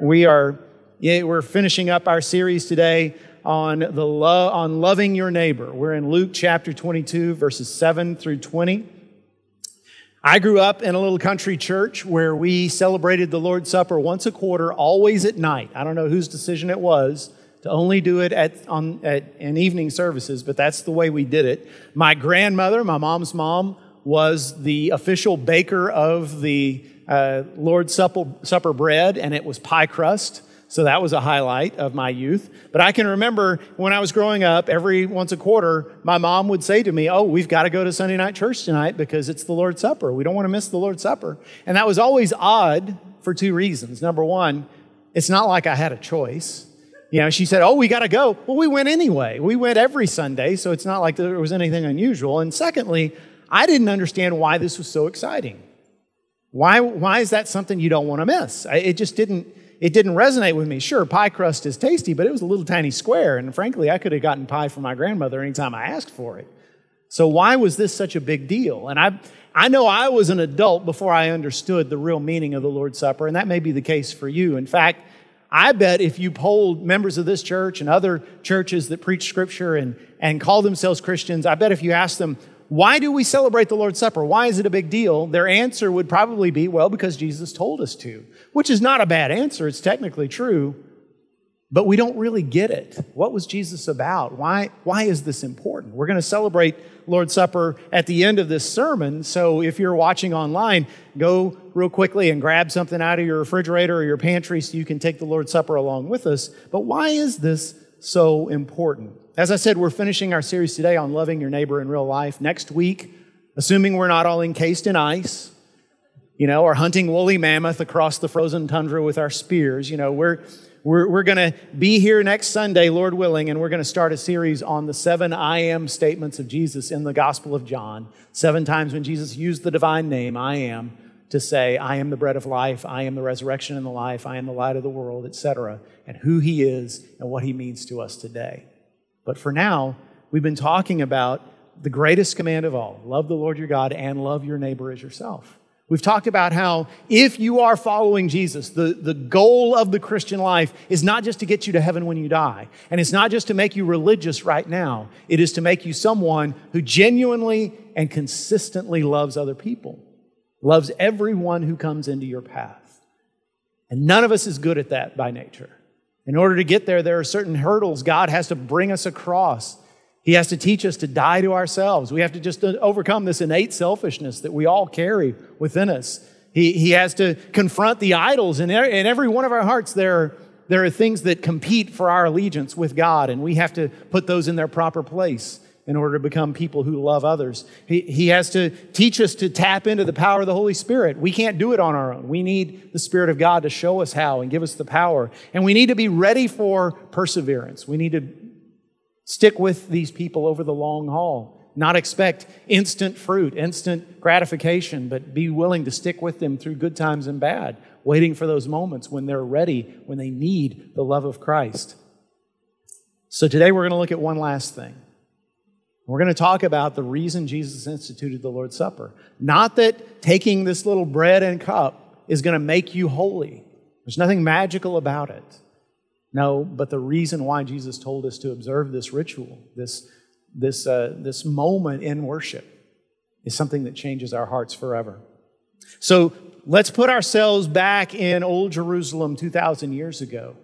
We are yeah, we're finishing up our series today on the lo- on loving your neighbor. We're in Luke chapter 22 verses 7 through 20. I grew up in a little country church where we celebrated the Lord's Supper once a quarter, always at night. I don't know whose decision it was to only do it at, on, at, in evening services, but that's the way we did it. My grandmother, my mom's mom, was the official baker of the uh, Lord's Supper, Supper bread, and it was pie crust. So that was a highlight of my youth. But I can remember when I was growing up, every once a quarter, my mom would say to me, Oh, we've got to go to Sunday night church tonight because it's the Lord's Supper. We don't want to miss the Lord's Supper. And that was always odd for two reasons. Number one, it's not like I had a choice. You know, she said, Oh, we got to go. Well, we went anyway. We went every Sunday, so it's not like there was anything unusual. And secondly, I didn't understand why this was so exciting. Why, why is that something you don't want to miss? It just didn't, it didn't resonate with me. Sure, pie crust is tasty, but it was a little tiny square. And frankly, I could have gotten pie from my grandmother anytime I asked for it. So why was this such a big deal? And I, I know I was an adult before I understood the real meaning of the Lord's Supper, and that may be the case for you. In fact, I bet if you polled members of this church and other churches that preach scripture and, and call themselves Christians, I bet if you asked them, why do we celebrate the Lord's Supper? Why is it a big deal? Their answer would probably be, well, because Jesus told us to, which is not a bad answer. It's technically true, but we don't really get it. What was Jesus about? Why, why is this important? We're going to celebrate Lord's Supper at the end of this sermon. So if you're watching online, go real quickly and grab something out of your refrigerator or your pantry so you can take the Lord's Supper along with us. But why is this so important? As I said, we're finishing our series today on loving your neighbor in real life. Next week, assuming we're not all encased in ice, you know, or hunting woolly mammoth across the frozen tundra with our spears, you know, we're, we're, we're going to be here next Sunday, Lord willing, and we're going to start a series on the seven I am statements of Jesus in the Gospel of John. Seven times when Jesus used the divine name, I am, to say, I am the bread of life, I am the resurrection and the life, I am the light of the world, etc., and who he is and what he means to us today. But for now, we've been talking about the greatest command of all love the Lord your God and love your neighbor as yourself. We've talked about how if you are following Jesus, the, the goal of the Christian life is not just to get you to heaven when you die. And it's not just to make you religious right now. It is to make you someone who genuinely and consistently loves other people, loves everyone who comes into your path. And none of us is good at that by nature. In order to get there, there are certain hurdles God has to bring us across. He has to teach us to die to ourselves. We have to just uh, overcome this innate selfishness that we all carry within us. He, he has to confront the idols. In, in every one of our hearts, there are, there are things that compete for our allegiance with God, and we have to put those in their proper place in order to become people who love others. He, he has to teach us to tap into the power of the Holy Spirit. We can't do it on our own. We need the Spirit of God to show us how and give us the power. And we need to be ready for perseverance. We need to stick with these people over the long haul. Not expect instant fruit, instant gratification, but be willing to stick with them through good times and bad, waiting for those moments when they're ready, when they need the love of Christ. So today we're going to look at one last thing. We're going to talk about the reason Jesus instituted the Lord's Supper. Not that taking this little bread and cup is going to make you holy. There's nothing magical about it. No, but the reason why Jesus told us to observe this ritual, this, this, uh, this moment in worship, is something that changes our hearts forever. So let's put ourselves back in Old Jerusalem 2,000 years ago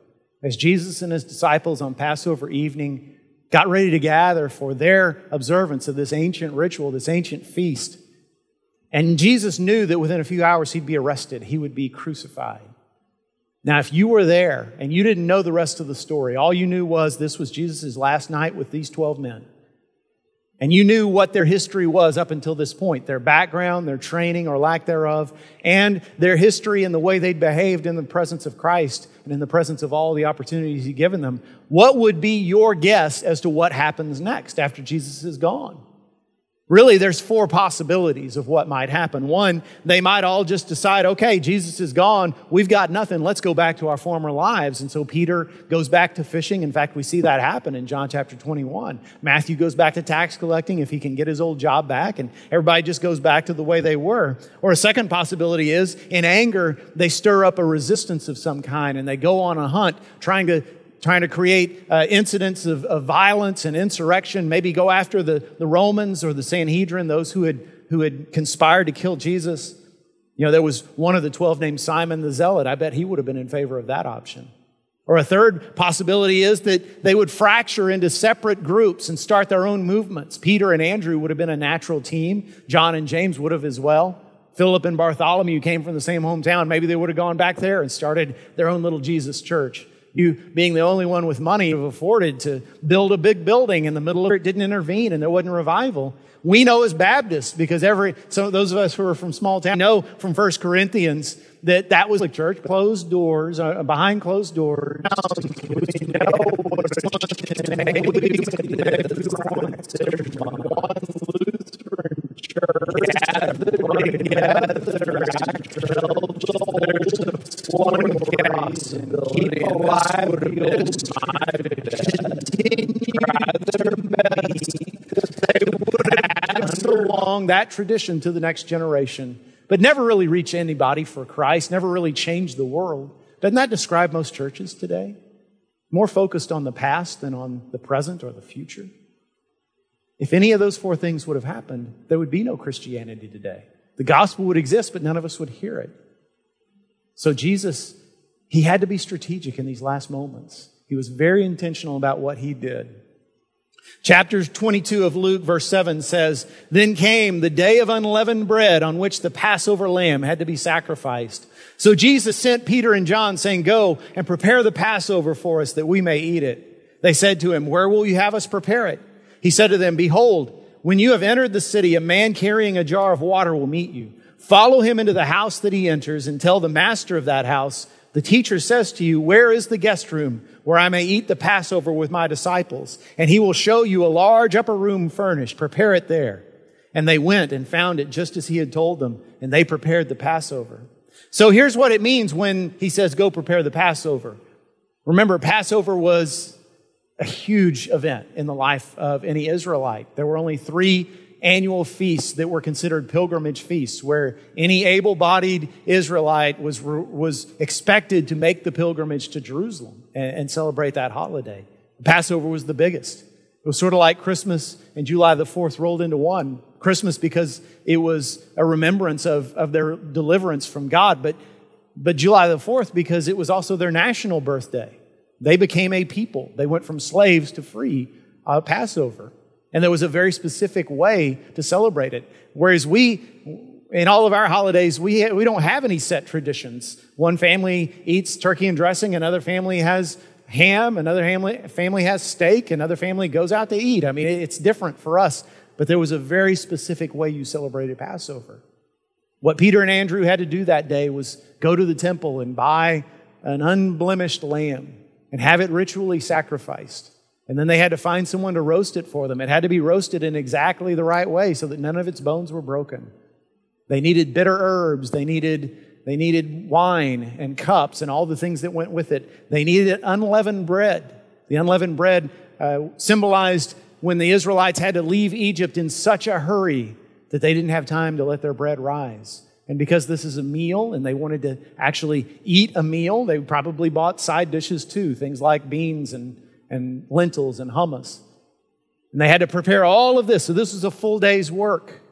as Jesus and his disciples on Passover evening got ready to gather for their observance of this ancient ritual, this ancient feast. And Jesus knew that within a few hours he'd be arrested, he would be crucified. Now, if you were there and you didn't know the rest of the story, all you knew was this was Jesus' last night with these 12 men. And you knew what their history was up until this point their background, their training or lack thereof, and their history and the way they'd behaved in the presence of Christ and in the presence of all the opportunities He'd given them. What would be your guess as to what happens next after Jesus is gone? Really, there's four possibilities of what might happen. One, they might all just decide, okay, Jesus is gone. We've got nothing. Let's go back to our former lives. And so Peter goes back to fishing. In fact, we see that happen in John chapter 21. Matthew goes back to tax collecting if he can get his old job back, and everybody just goes back to the way they were. Or a second possibility is, in anger, they stir up a resistance of some kind and they go on a hunt trying to trying to create uh, incidents of, of, violence and insurrection, maybe go after the, the Romans or the Sanhedrin, those who had, who had conspired to kill Jesus. You know, there was one of the 12 named Simon the Zealot. I bet he would have been in favor of that option. Or a third possibility is that they would fracture into separate groups and start their own movements. Peter and Andrew would have been a natural team. John and James would have as well. Philip and Bartholomew came from the same hometown. Maybe they would have gone back there and started their own little Jesus church. You, being the only one with money, have afforded to build a big building in the middle of it, didn't intervene, and there wasn't revival. We know as Baptists, because every, some of those of us who are from small town know from First Corinthians that that was a church, closed doors, uh, behind closed doors. along that tradition to the next generation but never really reach anybody for Christ, never really change the world. Doesn't that describe most churches today? More focused on the past than on the present or the future? If any of those four things would have happened, there would be no Christianity today. The gospel would exist, but none of us would hear it. So Jesus, he had to be strategic in these last moments. He was very intentional about what he did. Chapter 22 of Luke, verse 7 says, Then came the day of unleavened bread on which the Passover lamb had to be sacrificed. So Jesus sent Peter and John saying, Go and prepare the Passover for us that we may eat it. They said to him, Where will you have us prepare it? He said to them, Behold, when you have entered the city, a man carrying a jar of water will meet you. Follow him into the house that he enters and tell the master of that house, the teacher says to you, Where is the guest room where I may eat the Passover with my disciples? And he will show you a large upper room furnished. Prepare it there. And they went and found it just as he had told them, and they prepared the Passover. So here's what it means when he says, Go prepare the Passover. Remember, Passover was a huge event in the life of any Israelite. There were only three annual feasts that were considered pilgrimage feasts, where any able bodied Israelite was, was expected to make the pilgrimage to Jerusalem and, and celebrate that holiday. Passover was the biggest. It was sort of like Christmas and July the 4th rolled into one. Christmas because it was a remembrance of, of their deliverance from God, but, but July the 4th because it was also their national birthday. They became a people. They went from slaves to free uh, Passover. And there was a very specific way to celebrate it. Whereas we, in all of our holidays, we, we don't have any set traditions. One family eats turkey and dressing, another family has ham, another family, family has steak, another family goes out to eat. I mean, it's different for us, but there was a very specific way you celebrated Passover. What Peter and Andrew had to do that day was go to the temple and buy an unblemished lamb and have it ritually sacrificed. And then they had to find someone to roast it for them. It had to be roasted in exactly the right way so that none of its bones were broken. They needed bitter herbs. They needed, they needed wine and cups and all the things that went with it. They needed unleavened bread. The unleavened bread uh, symbolized when the Israelites had to leave Egypt in such a hurry that they didn't have time to let their bread rise. And because this is a meal and they wanted to actually eat a meal, they probably bought side dishes too, things like beans and and lentils and hummus. And they had to prepare all of this. So this was a full day's work.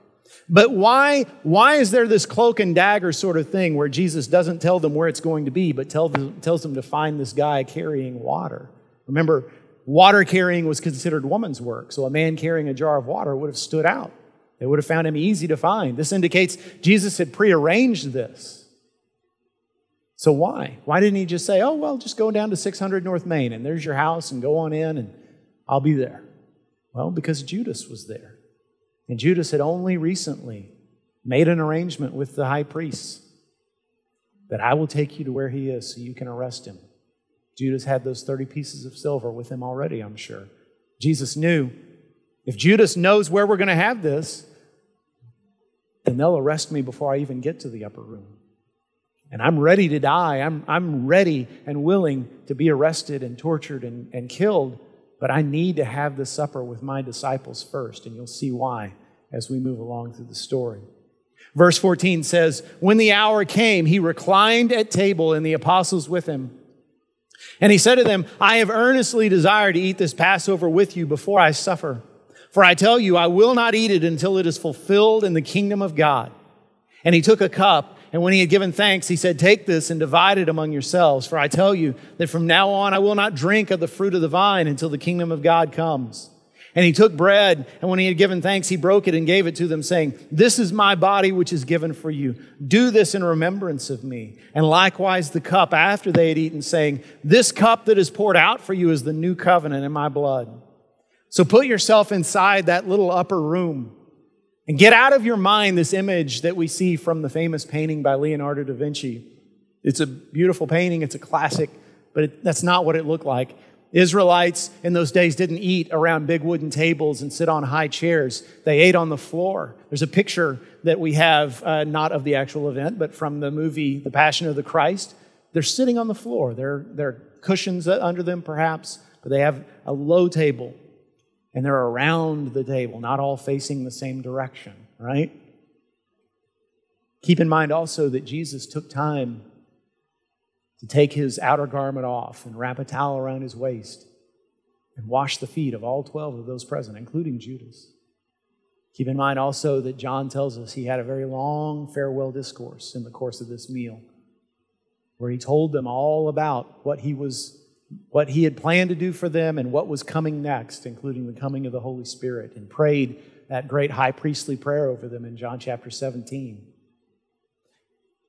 But why, why is there this cloak and dagger sort of thing where Jesus doesn't tell them where it's going to be, but tell them, tells them to find this guy carrying water? Remember, water carrying was considered woman's work. So a man carrying a jar of water would have stood out. They would have found him easy to find. This indicates Jesus had prearranged this. So why? Why didn't he just say, oh, well, just go down to 600 North Main and there's your house and go on in and I'll be there? Well, because Judas was there. And Judas had only recently made an arrangement with the high priests that I will take you to where he is so you can arrest him. Judas had those 30 pieces of silver with him already, I'm sure. Jesus knew If Judas knows where we're going to have this, then they'll arrest me before I even get to the upper room. And I'm ready to die. I'm, I'm ready and willing to be arrested and tortured and, and killed. But I need to have the supper with my disciples first. And you'll see why as we move along through the story. Verse 14 says, When the hour came, he reclined at table and the apostles with him. And he said to them, I have earnestly desired to eat this Passover with you before I suffer. For I tell you, I will not eat it until it is fulfilled in the kingdom of God. And he took a cup, and when he had given thanks, he said, Take this and divide it among yourselves. For I tell you that from now on I will not drink of the fruit of the vine until the kingdom of God comes. And he took bread, and when he had given thanks, he broke it and gave it to them, saying, This is my body which is given for you. Do this in remembrance of me. And likewise the cup after they had eaten, saying, This cup that is poured out for you is the new covenant in my blood. So put yourself inside that little upper room and get out of your mind this image that we see from the famous painting by Leonardo da Vinci. It's a beautiful painting, it's a classic, but it, that's not what it looked like. Israelites in those days didn't eat around big wooden tables and sit on high chairs. They ate on the floor. There's a picture that we have, uh, not of the actual event, but from the movie The Passion of the Christ. They're sitting on the floor. There, there are cushions under them, perhaps, but they have a low table and they're around the table, not all facing the same direction, right? Keep in mind also that Jesus took time to take his outer garment off and wrap a towel around his waist and wash the feet of all 12 of those present, including Judas. Keep in mind also that John tells us he had a very long farewell discourse in the course of this meal where he told them all about what he was what he had planned to do for them and what was coming next including the coming of the Holy Spirit and prayed that great high priestly prayer over them in John chapter 17.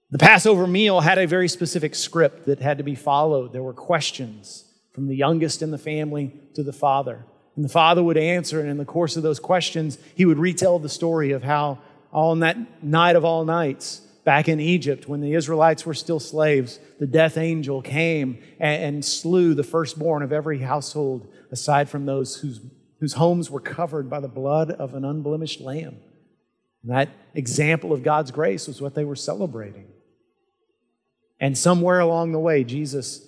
The Passover meal had a very specific script that had to be followed. There were questions from the youngest in the family to the father. And the father would answer, and in the course of those questions, he would retell the story of how, on that night of all nights, back in Egypt, when the Israelites were still slaves, the death angel came and, and slew the firstborn of every household, aside from those whose, whose homes were covered by the blood of an unblemished lamb. And that example of God's grace was what they were celebrating. And somewhere along the way, Jesus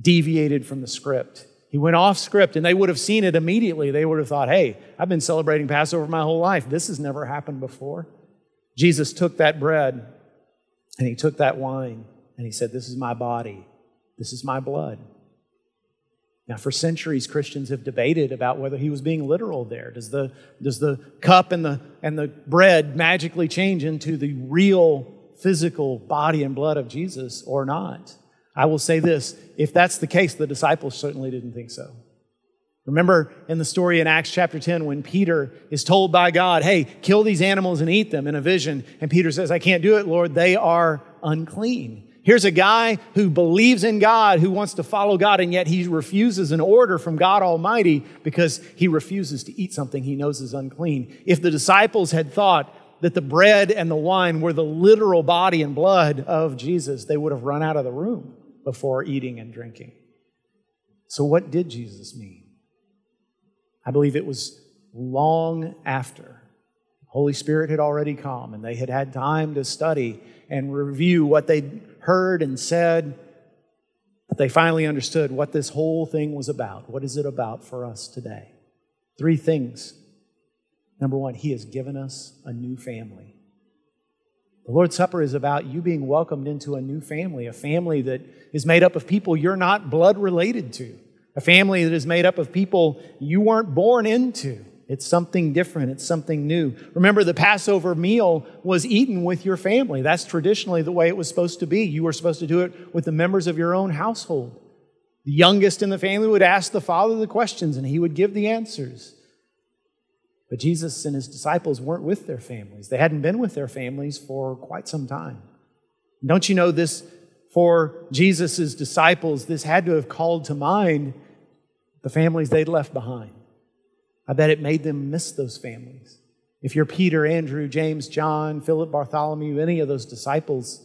deviated from the script. He went off script, and they would have seen it immediately. They would have thought, hey, I've been celebrating Passover my whole life. This has never happened before. Jesus took that bread and he took that wine and he said, This is my body, this is my blood. Now, for centuries, Christians have debated about whether he was being literal there. Does the, does the cup and the, and the bread magically change into the real physical body and blood of Jesus or not. I will say this if that's the case, the disciples certainly didn't think so. Remember in the story in Acts chapter 10 when Peter is told by God, hey, kill these animals and eat them in a vision. And Peter says, I can't do it, Lord. They are unclean. Here's a guy who believes in God, who wants to follow God, and yet he refuses an order from God Almighty because he refuses to eat something he knows is unclean. If the disciples had thought, that the bread and the wine were the literal body and blood of Jesus, they would have run out of the room before eating and drinking. So, what did Jesus mean? I believe it was long after. Holy Spirit had already come and they had had time to study and review what they'd heard and said. But they finally understood what this whole thing was about. What is it about for us today? Three things Number one, He has given us a new family. The Lord's Supper is about you being welcomed into a new family, a family that is made up of people you're not blood related to, a family that is made up of people you weren't born into. It's something different, it's something new. Remember, the Passover meal was eaten with your family. That's traditionally the way it was supposed to be. You were supposed to do it with the members of your own household. The youngest in the family would ask the father the questions, and he would give the answers. But Jesus and his disciples weren't with their families. They hadn't been with their families for quite some time. Don't you know this for Jesus' disciples, this had to have called to mind the families they'd left behind. I bet it made them miss those families. If you're Peter, Andrew, James, John, Philip, Bartholomew, any of those disciples,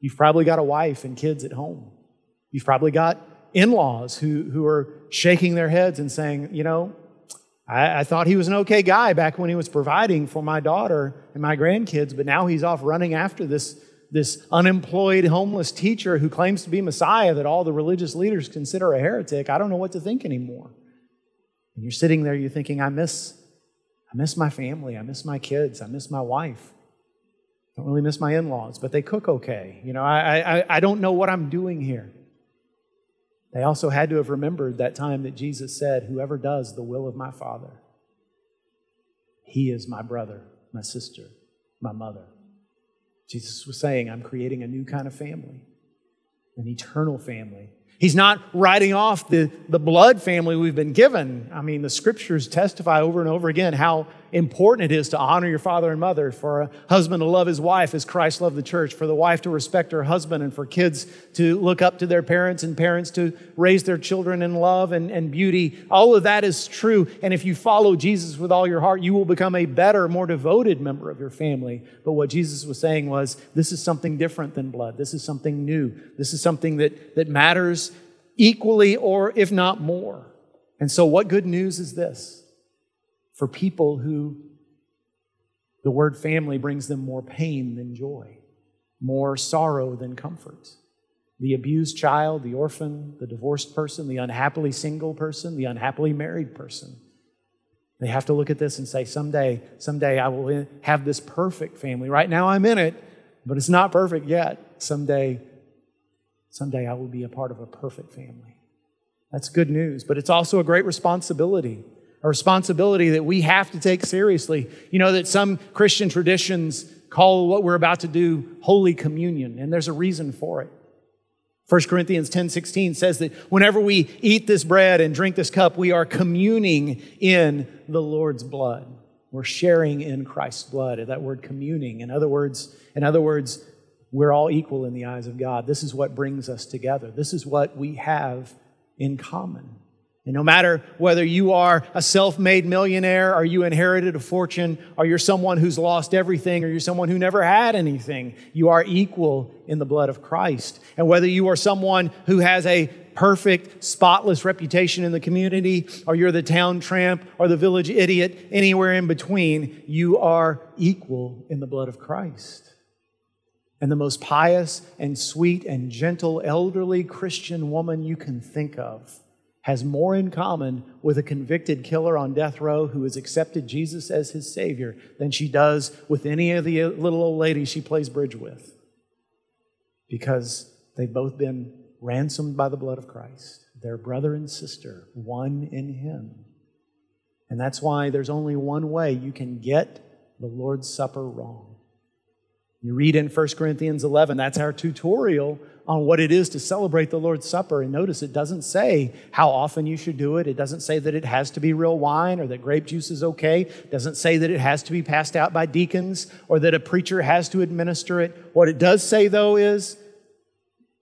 you've probably got a wife and kids at home. You've probably got in laws who, who are shaking their heads and saying, you know, I, I, thought he was an okay guy back when he was providing for my daughter and my grandkids, but now he's off running after this, this unemployed homeless teacher who claims to be Messiah that all the religious leaders consider a heretic. I don't know what to think anymore. And you're sitting there, you're thinking, I miss, I miss my family, I miss my kids, I miss my wife. I don't really miss my in-laws, but they cook okay. You know, I, I, I don't know what I'm doing here. They also had to have remembered that time that Jesus said, Whoever does the will of my Father, he is my brother, my sister, my mother. Jesus was saying, I'm creating a new kind of family, an eternal family He's not writing off the, the blood family we've been given. I mean, the scriptures testify over and over again how important it is to honor your father and mother, for a husband to love his wife as Christ loved the church, for the wife to respect her husband, and for kids to look up to their parents and parents to raise their children in love and, and beauty. All of that is true. And if you follow Jesus with all your heart, you will become a better, more devoted member of your family. But what Jesus was saying was, this is something different than blood. This is something new. This is something that, that matters equally or if not more. And so, what good news is this for people who the word family brings them more pain than joy, more sorrow than comfort? The abused child, the orphan, the divorced person, the unhappily single person, the unhappily married person. They have to look at this and say, someday, someday I will have this perfect family. Right now I'm in it, but it's not perfect yet. Someday Someday I will be a part of a perfect family. That's good news, but it's also a great responsibility, a responsibility that we have to take seriously. You know that some Christian traditions call what we're about to do Holy Communion, and there's a reason for it. 1 Corinthians 10 16 says that whenever we eat this bread and drink this cup, we are communing in the Lord's blood. We're sharing in Christ's blood. That word communing. In other words, in other words, we're all equal in the eyes of God. This is what brings us together. This is what we have in common. And no matter whether you are a self made millionaire, or you inherited a fortune, or you're someone who's lost everything, or you're someone who never had anything, you are equal in the blood of Christ. And whether you are someone who has a perfect, spotless reputation in the community, or you're the town tramp or the village idiot, anywhere in between, you are equal in the blood of Christ and the most pious and sweet and gentle elderly Christian woman you can think of has more in common with a convicted killer on death row who has accepted Jesus as his Savior than she does with any of the little old ladies she plays bridge with. Because they've both been ransomed by the blood of Christ. They're brother and sister, one in Him. And that's why there's only one way you can get the Lord's Supper wrong. You read in 1 Corinthians 11, that's our tutorial on what it is to celebrate the Lord's Supper. And notice it doesn't say how often you should do it. It doesn't say that it has to be real wine or that grape juice is okay. It doesn't say that it has to be passed out by deacons or that a preacher has to administer it. What it does say, though, is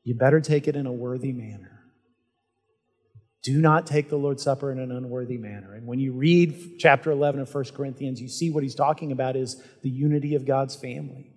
you better take it in a worthy manner. Do not take the Lord's Supper in an unworthy manner. And when you read chapter 11 of 1 Corinthians, you see what he's talking about is the unity of God's family.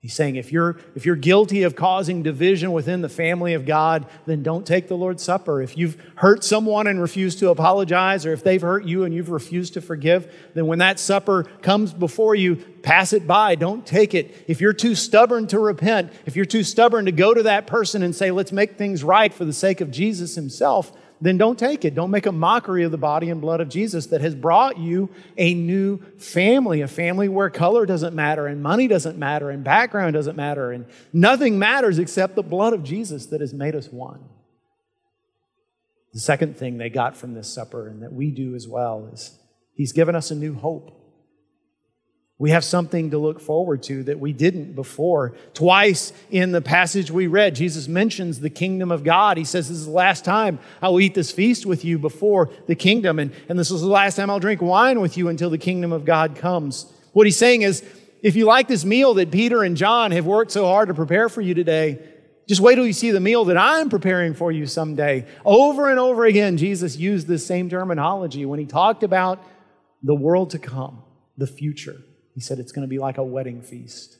He's saying if you're, if you're guilty of causing division within the family of God, then don't take the Lord's Supper. If you've hurt someone and refused to apologize, or if they've hurt you and you've refused to forgive, then when that supper comes before you, pass it by. Don't take it. If you're too stubborn to repent, if you're too stubborn to go to that person and say, let's make things right for the sake of Jesus himself, then don't take it. Don't make a mockery of the body and blood of Jesus that has brought you a new family, a family where color doesn't matter and money doesn't matter and background doesn't matter and nothing matters except the blood of Jesus that has made us one. The second thing they got from this supper and that we do as well is he's given us a new hope. We have something to look forward to that we didn't before. Twice in the passage we read, Jesus mentions the kingdom of God. He says, This is the last time I will eat this feast with you before the kingdom, and, and this is the last time I'll drink wine with you until the kingdom of God comes. What he's saying is, if you like this meal that Peter and John have worked so hard to prepare for you today, just wait till you see the meal that I'm preparing for you someday. Over and over again, Jesus used this same terminology when he talked about the world to come, the future. He said it's going to be like a wedding feast.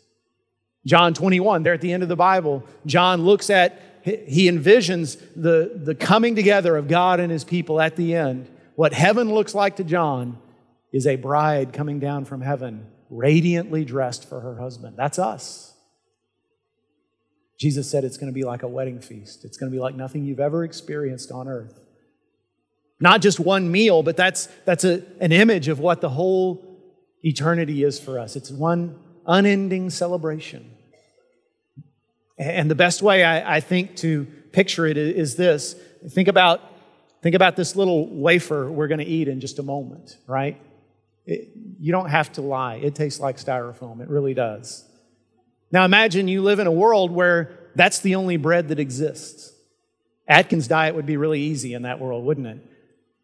John 21, there at the end of the Bible, John looks at, he envisions the, the coming together of God and his people at the end what heaven looks like to John is a bride coming down from heaven, radiantly dressed for her husband. That's us. Jesus said it's going to be like a wedding feast. It's going to be like nothing you've ever experienced on earth. Not just one meal, but that's, that's a, an image of what the whole eternity is for us. It's one unending celebration. And the best way I, I think to picture it is this think about, think about this little wafer we're going to eat in just a moment, right? It, you don't have to lie. It tastes like styrofoam. It really does. Now imagine you live in a world where that's the only bread that exists. Atkins diet would be really easy in that world, wouldn't it?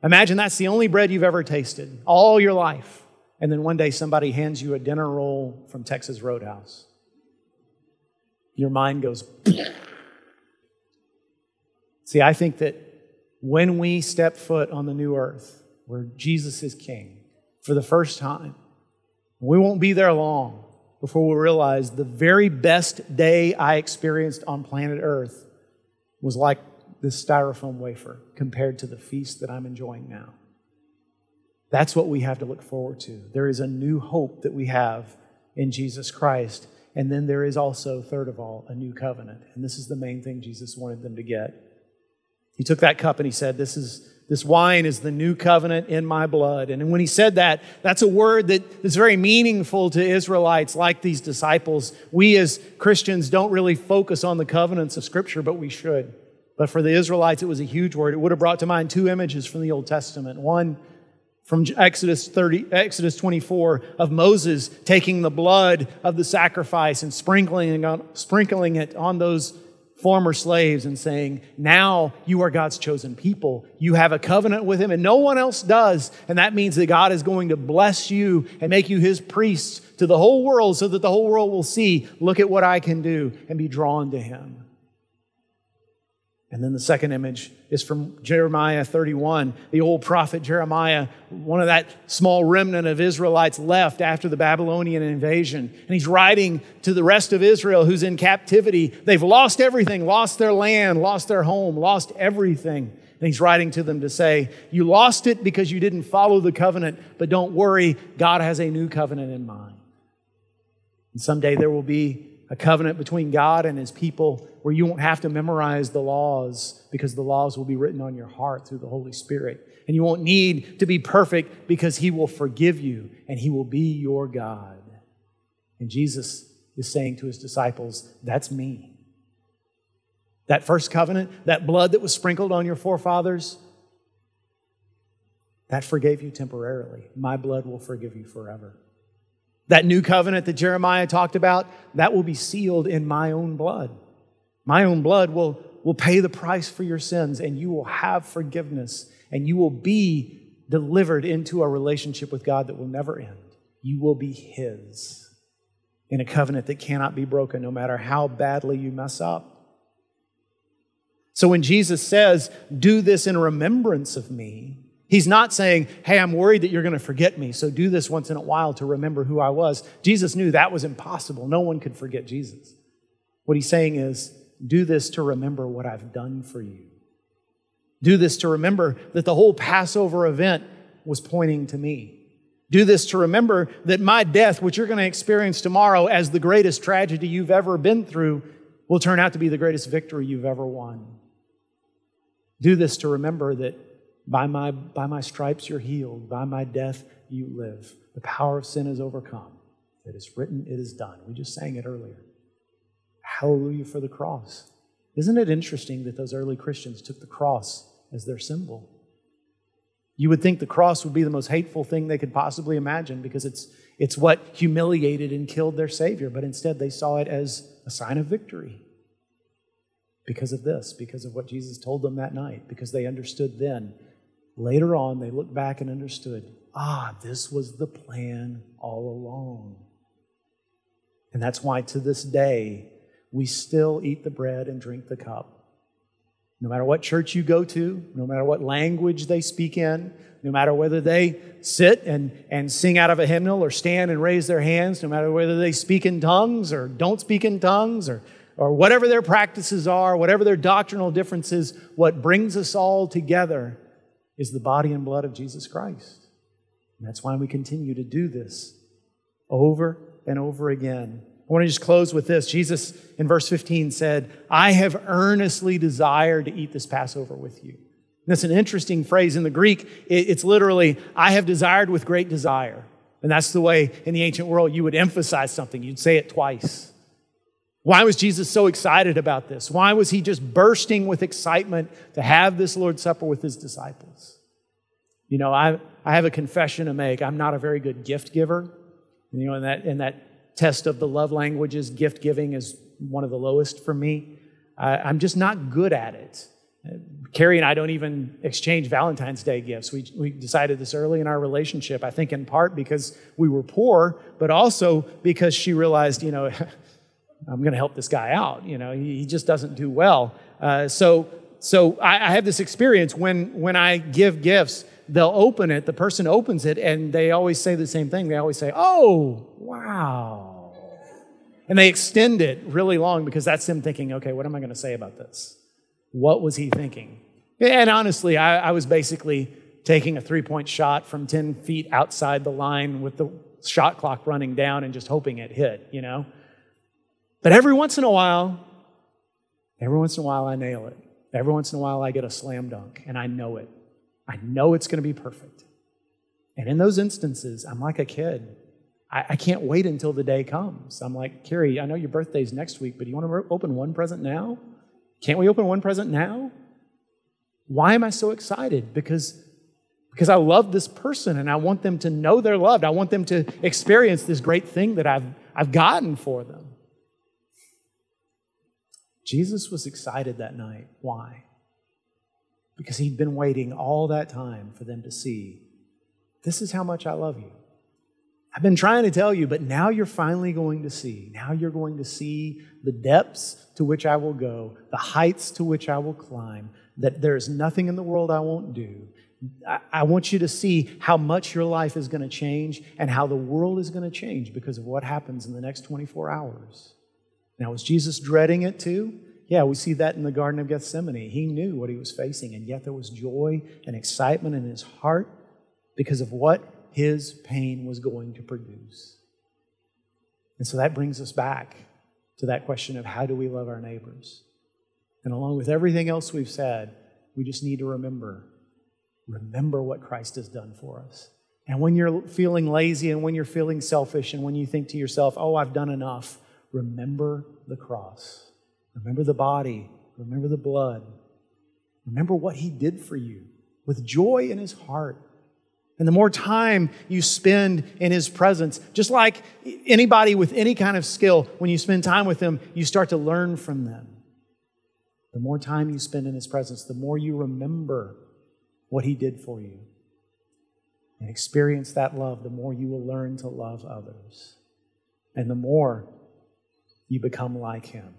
Imagine that's the only bread you've ever tasted all your life. And then one day somebody hands you a dinner roll from Texas Roadhouse. Your mind goes. See, I think that when we step foot on the new earth, where Jesus is king for the first time, we won't be there long before we realize the very best day I experienced on planet Earth was like this styrofoam wafer compared to the feast that I'm enjoying now. That's what we have to look forward to. There is a new hope that we have in Jesus Christ. And then there is also, third of all, a new covenant. And this is the main thing Jesus wanted them to get. He took that cup and he said, This is this wine is the new covenant in my blood. And when he said that, that's a word that is very meaningful to Israelites like these disciples. We as Christians don't really focus on the covenants of Scripture, but we should. But for the Israelites, it was a huge word. It would have brought to mind two images from the Old Testament. One from Exodus 30, Exodus 24 of Moses taking the blood of the sacrifice and sprinkling, on, sprinkling it on those former slaves and saying, Now you are God's chosen people. You have a covenant with Him, and no one else does. And that means that God is going to bless you and make you His priests to the whole world so that the whole world will see, Look at what I can do, and be drawn to Him. And then the second image is from Jeremiah 31, the old prophet Jeremiah, one of that small remnant of Israelites left after the Babylonian invasion. And he's writing to the rest of Israel who's in captivity. They've lost everything, lost their land, lost their home, lost everything. And he's writing to them to say, You lost it because you didn't follow the covenant, but don't worry, God has a new covenant in mind. And someday there will be a covenant between God and his people where you won't have to memorize the laws because the laws will be written on your heart through the Holy Spirit. And you won't need to be perfect because he will forgive you and he will be your God. And Jesus is saying to his disciples, That's me. That first covenant, that blood that was sprinkled on your forefathers, that forgave you temporarily. My blood will forgive you forever. That new covenant that Jeremiah talked about, that will be sealed in my own blood. My own blood will, will pay the price for your sins, and you will have forgiveness, and you will be delivered into a relationship with God that will never end. You will be His in a covenant that cannot be broken, no matter how badly you mess up. So when Jesus says, Do this in remembrance of me, He's not saying, Hey, I'm worried that you're going to forget me, so do this once in a while to remember who I was. Jesus knew that was impossible. No one could forget Jesus. What he's saying is, Do this to remember what I've done for you. Do this to remember that the whole Passover event was pointing to me. Do this to remember that my death, which you're going to experience tomorrow as the greatest tragedy you've ever been through, will turn out to be the greatest victory you've ever won. Do this to remember that by my, by my stripes you're healed. By my death you live. The power of sin is overcome. It is written, it is done. We just sang it earlier. Hallelujah for the cross. Isn't it interesting that those early Christians took the cross as their symbol? You would think the cross would be the most hateful thing they could possibly imagine because it's, it's what humiliated and killed their Savior, but instead they saw it as a sign of victory because of this, because of what Jesus told them that night, because they understood then Later on, they looked back and understood ah, this was the plan all along. And that's why to this day, we still eat the bread and drink the cup. No matter what church you go to, no matter what language they speak in, no matter whether they sit and, and sing out of a hymnal or stand and raise their hands, no matter whether they speak in tongues or don't speak in tongues or, or whatever their practices are, whatever their doctrinal differences, what brings us all together is the body and blood of Jesus Christ. And that's why we continue to do this over and over again. I want to just close with this. Jesus in verse 15 said, I have earnestly desired to eat this Passover with you. And that's an interesting phrase in the Greek. It's literally, I have desired with great desire. And that's the way in the ancient world you would emphasize something. You'd say it twice. Why was Jesus so excited about this? Why was he just bursting with excitement to have this Lord's Supper with his disciples? You know, I, I have a confession to make. I'm not a very good gift giver. You know, in that, in that test of the love languages, gift giving is one of the lowest for me. I, I'm just not good at it. Carrie and I don't even exchange Valentine's Day gifts. We, we decided this early in our relationship, I think in part because we were poor, but also because she realized, you know, I'm going to help this guy out. You know, he, he just doesn't do well. Uh, so, so I, I have this experience when when I give gifts, they'll open it. The person opens it, and they always say the same thing. They always say, "Oh, wow," and they extend it really long because that's them thinking, "Okay, what am I going to say about this? What was he thinking?" And honestly, I, I was basically taking a three point shot from 10 feet outside the line with the shot clock running down and just hoping it hit, you know? But every once in a while, every once in a while, I nail it. Every once in a while, I get a slam dunk, and I know it. I know it's going to be perfect. And in those instances, I'm like a kid. I, I, can't wait until the day comes. I'm like, Carrie, I know your birthday's next week, but do you want to open one present now? Can't we open one present now? Why am I so excited? Because, because I love this person and I want them to know they're loved. I want them to experience this great thing that I've, I've gotten for them. Jesus was excited that night. Why? Because he'd been waiting all that time for them to see this is how much I love you. I've been trying to tell you, but now you're finally going to see. Now you're going to see the depths to which I will go, the heights to which I will climb, that there's nothing in the world I won't do. I, want you to see how much your life is going to change and how the world is going to change because of what happens in the next 24 hours. Now, was Jesus dreading it too? Yeah, we see that in the Garden of Gethsemane. He knew what he was facing, and yet there was joy and excitement in his heart because of what his pain was going to produce. And so that brings us back to that question of how do we love our neighbors? And along with everything else we've said, we just need to remember remember what Christ has done for us. And when you're feeling lazy and when you're feeling selfish and when you think to yourself, oh, I've done enough, remember the cross. Remember the body. Remember the blood. Remember what he did for you with joy in his heart. And the more time you spend in his presence, just like anybody with any kind of skill, when you spend time with them, you start to learn from them. The more time you spend in his presence, the more you remember what he did for you. And experience that love, the more you will learn to love others. And the more you become like him.